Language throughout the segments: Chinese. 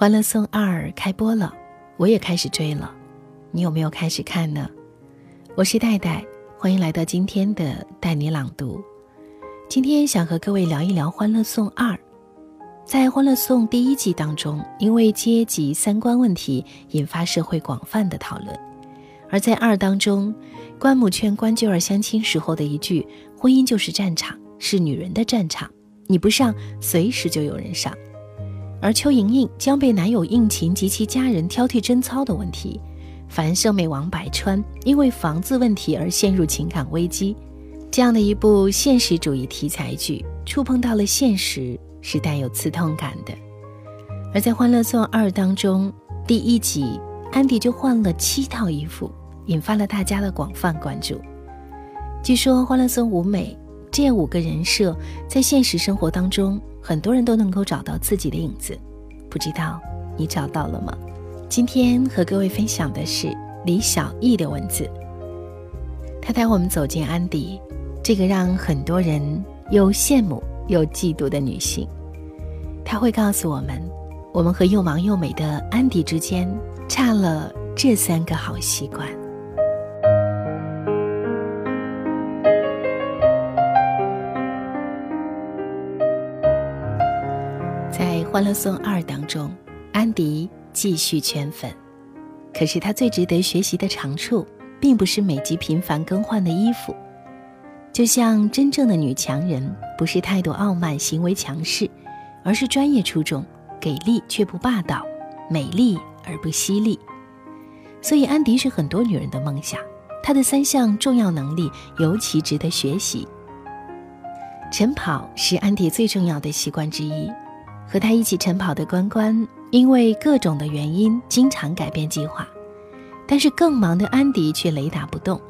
欢乐颂二》开播了，我也开始追了。你有没有开始看呢？我是戴戴，欢迎来到今天的带你朗读。今天想和各位聊一聊《欢乐颂二》。在《欢乐颂》第一季当中，因为阶级三观问题引发社会广泛的讨论；而在二当中，关母劝关雎儿相亲时候的一句“婚姻就是战场，是女人的战场，你不上，随时就有人上”。而邱莹莹将被男友应勤及其家人挑剔贞操的问题，樊胜美王百川因为房子问题而陷入情感危机，这样的一部现实主义题材剧，触碰到了现实，是带有刺痛感的。而在《欢乐颂二》当中，第一集安迪就换了七套衣服，引发了大家的广泛关注。据说《欢乐颂》五美这五个人设在现实生活当中。很多人都能够找到自己的影子，不知道你找到了吗？今天和各位分享的是李小艺的文字。他带我们走进安迪，这个让很多人又羡慕又嫉妒的女性。他会告诉我们，我们和又忙又美的安迪之间差了这三个好习惯。《欢乐颂二》当中，安迪继续圈粉，可是他最值得学习的长处，并不是每集频繁更换的衣服。就像真正的女强人，不是态度傲慢、行为强势，而是专业出众、给力却不霸道、美丽而不犀利。所以，安迪是很多女人的梦想。她的三项重要能力尤其值得学习。晨跑是安迪最重要的习惯之一。和他一起晨跑的关关，因为各种的原因，经常改变计划。但是更忙的安迪却雷打不动。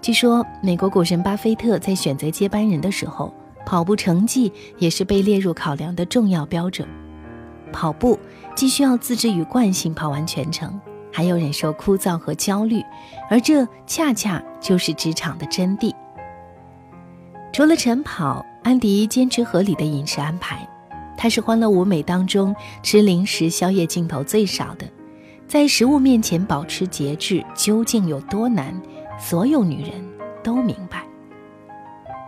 据说，美国股神巴菲特在选择接班人的时候，跑步成绩也是被列入考量的重要标准。跑步既需要自制与惯性跑完全程，还要忍受枯燥和焦虑，而这恰恰就是职场的真谛。除了晨跑，安迪坚持合理的饮食安排。她是《欢乐舞美》当中吃零食、宵夜镜头最少的，在食物面前保持节制究竟有多难，所有女人都明白。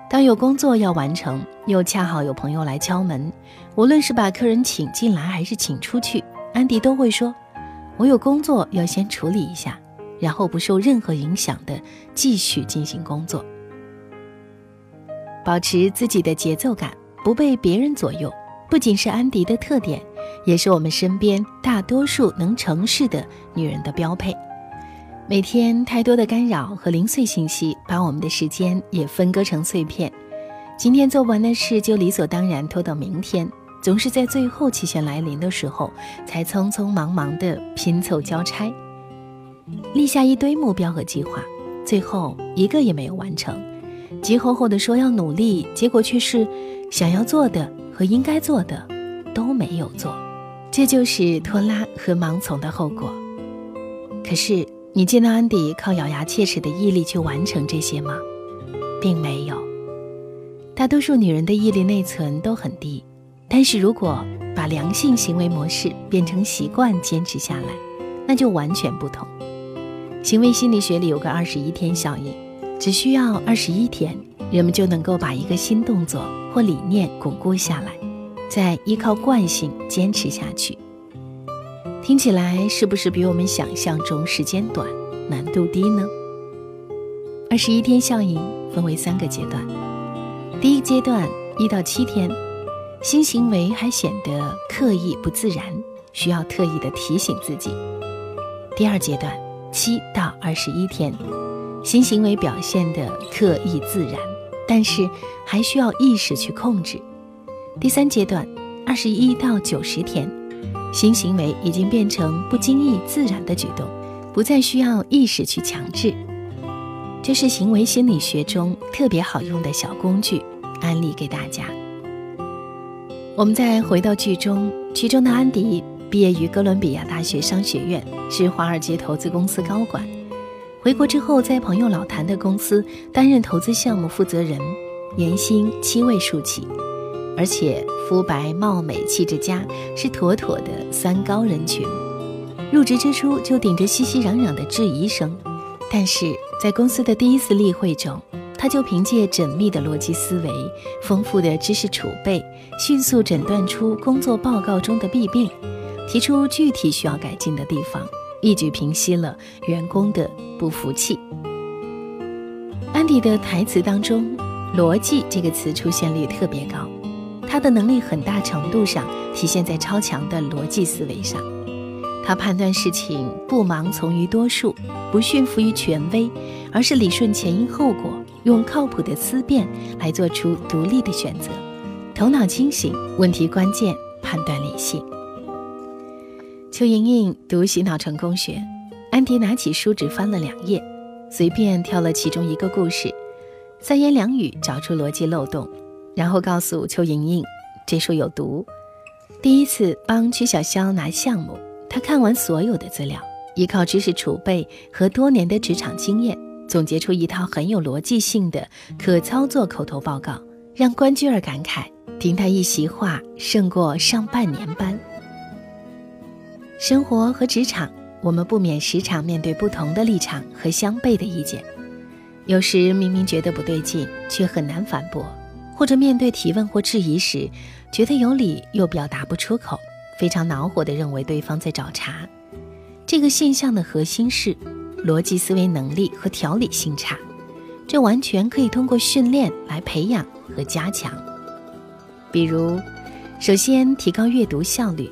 当有工作要完成，又恰好有朋友来敲门，无论是把客人请进来还是请出去，安迪都会说：“我有工作要先处理一下，然后不受任何影响的继续进行工作，保持自己的节奏感，不被别人左右。”不仅是安迪的特点，也是我们身边大多数能成事的女人的标配。每天太多的干扰和零碎信息，把我们的时间也分割成碎片。今天做不完的事，就理所当然拖到明天，总是在最后期限来临的时候，才匆匆忙忙地拼凑交差，立下一堆目标和计划，最后一个也没有完成。急吼吼地说要努力，结果却是想要做的。和应该做的都没有做，这就是拖拉和盲从的后果。可是，你见到安迪靠咬牙切齿的毅力去完成这些吗？并没有。大多数女人的毅力内存都很低，但是如果把良性行为模式变成习惯，坚持下来，那就完全不同。行为心理学里有个二十一天效应，只需要二十一天。人们就能够把一个新动作或理念巩固下来，再依靠惯性坚持下去。听起来是不是比我们想象中时间短、难度低呢？二十一天效应分为三个阶段，第一阶段一到七天，新行为还显得刻意不自然，需要特意的提醒自己；第二阶段七到二十一天，新行为表现的刻意自然。但是还需要意识去控制。第三阶段，二十一到九十天，新行为已经变成不经意自然的举动，不再需要意识去强制。这是行为心理学中特别好用的小工具，安利给大家。我们再回到剧中，剧中的安迪毕业于哥伦比亚大学商学院，是华尔街投资公司高管。回国之后，在朋友老谭的公司担任投资项目负责人，年薪七位数起。而且肤白貌美、气质佳，是妥妥的三高人群。入职之初就顶着熙熙攘攘的质疑声，但是在公司的第一次例会中，他就凭借缜密的逻辑思维、丰富的知识储备，迅速诊断出工作报告中的弊病，提出具体需要改进的地方，一举平息了员工的不服气。安迪的台词当中，“逻辑”这个词出现率特别高，他的能力很大程度上体现在超强的逻辑思维上。他判断事情不盲从于多数，不驯服于权威，而是理顺前因后果，用靠谱的思辨来做出独立的选择，头脑清醒，问题关键，判断理性。邱莹莹读洗脑成功学，安迪拿起书只翻了两页。随便挑了其中一个故事，三言两语找出逻辑漏洞，然后告诉邱莹莹这书有毒。第一次帮曲小潇拿项目，他看完所有的资料，依靠知识储备和多年的职场经验，总结出一套很有逻辑性的可操作口头报告，让关雎尔感慨：听他一席话胜过上半年班。生活和职场。我们不免时常面对不同的立场和相悖的意见，有时明明觉得不对劲，却很难反驳；或者面对提问或质疑时，觉得有理又表达不出口，非常恼火地认为对方在找茬。这个现象的核心是逻辑思维能力和条理性差，这完全可以通过训练来培养和加强。比如，首先提高阅读效率。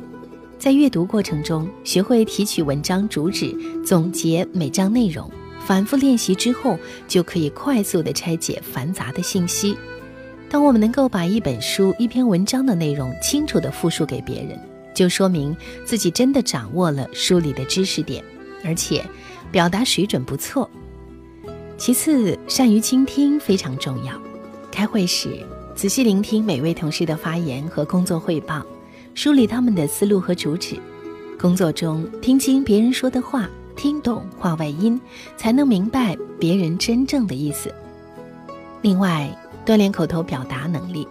在阅读过程中，学会提取文章主旨，总结每章内容，反复练习之后，就可以快速的拆解繁杂的信息。当我们能够把一本书、一篇文章的内容清楚地复述给别人，就说明自己真的掌握了书里的知识点，而且表达水准不错。其次，善于倾听非常重要。开会时，仔细聆听每位同事的发言和工作汇报。梳理他们的思路和主旨，工作中听清别人说的话，听懂话外音，才能明白别人真正的意思。另外，锻炼口头表达能力。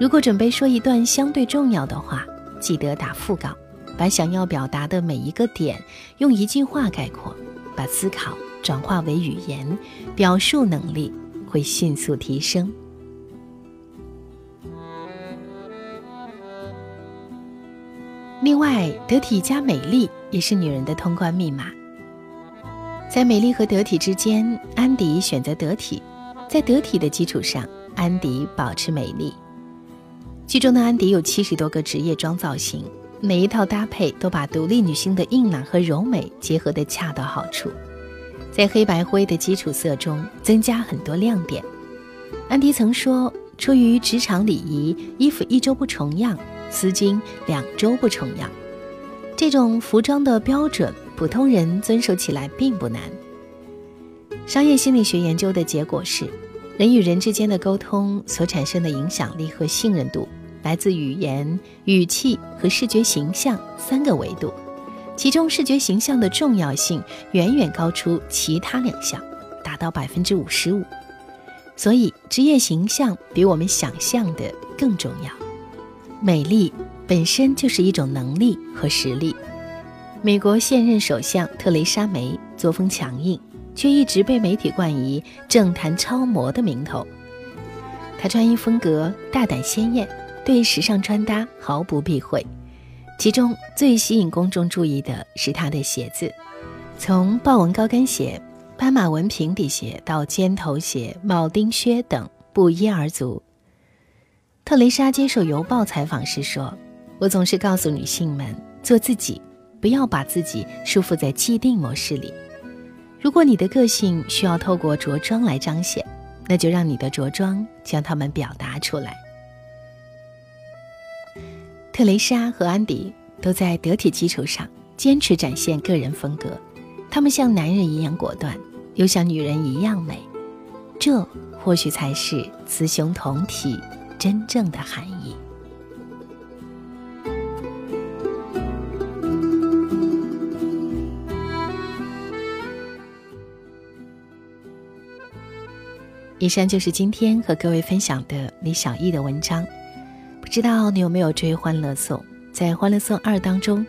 如果准备说一段相对重要的话，记得打腹稿，把想要表达的每一个点用一句话概括，把思考转化为语言，表述能力会迅速提升。另外，得体加美丽也是女人的通关密码。在美丽和得体之间，安迪选择得体，在得体的基础上，安迪保持美丽。剧中的安迪有七十多个职业装造型，每一套搭配都把独立女性的硬朗和柔美结合得恰到好处，在黑白灰的基础色中增加很多亮点。安迪曾说：“出于职场礼仪，衣服一周不重样。”丝巾两周不重样，这种服装的标准，普通人遵守起来并不难。商业心理学研究的结果是，人与人之间的沟通所产生的影响力和信任度，来自语言、语气和视觉形象三个维度，其中视觉形象的重要性远远高出其他两项，达到百分之五十五。所以，职业形象比我们想象的更重要。美丽本身就是一种能力和实力。美国现任首相特蕾莎梅作风强硬，却一直被媒体冠以“政坛超模”的名头。她穿衣风格大胆鲜艳，对时尚穿搭毫不避讳。其中最吸引公众注意的是她的鞋子，从豹纹高跟鞋、斑马纹平底鞋到尖头鞋、铆钉靴等，不一而足。特蕾莎接受《邮报》采访时说：“我总是告诉女性们，做自己，不要把自己束缚在既定模式里。如果你的个性需要透过着装来彰显，那就让你的着装将它们表达出来。”特蕾莎和安迪都在得体基础上坚持展现个人风格，他们像男人一样果断，又像女人一样美。这或许才是雌雄同体。真正的含义。以上就是今天和各位分享的李小艺的文章。不知道你有没有追《欢乐颂》？在《欢乐颂二》当中，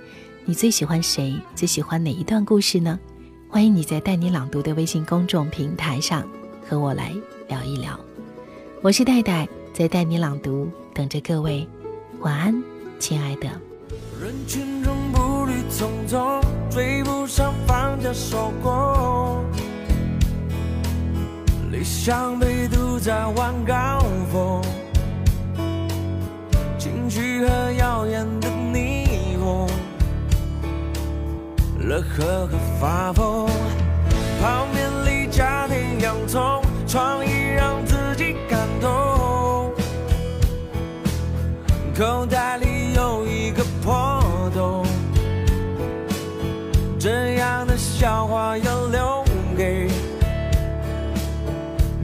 你最喜欢谁？最喜欢哪一段故事呢？欢迎你在带你朗读的微信公众平台上和我来聊一聊。我是戴戴，在带你朗读，等着各位。晚安，亲爱的。人群中步履匆匆，追不上放假收工，理想被堵在晚高峰。情绪和耀眼的霓虹，乐呵呵发疯。笑话要留给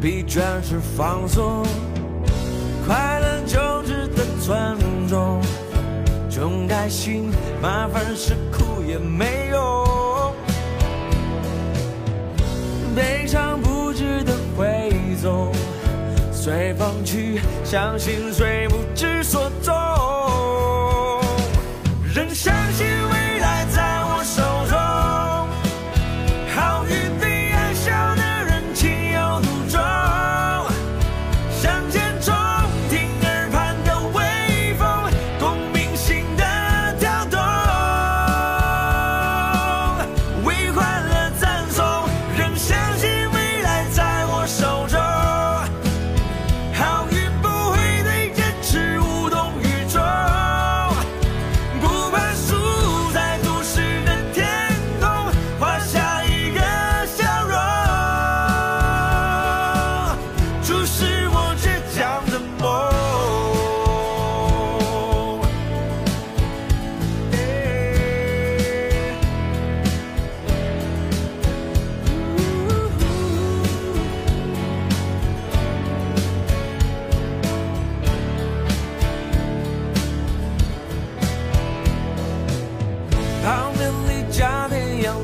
疲倦时放松。快乐就值得尊重，穷开心，麻烦是苦也没用。悲伤不值得挥纵，随风去，相信谁不知所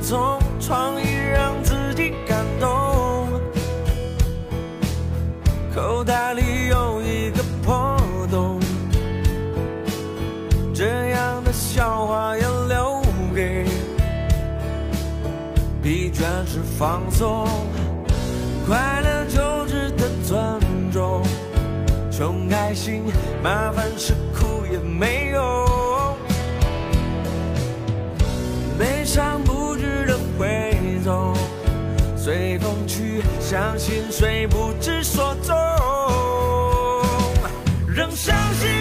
从，创意让自己感动。口袋里有一个破洞，这样的笑话要留给疲倦时放松。快乐就值得尊重，穷开心，麻烦是苦也没用。相信谁不知所踪？仍相信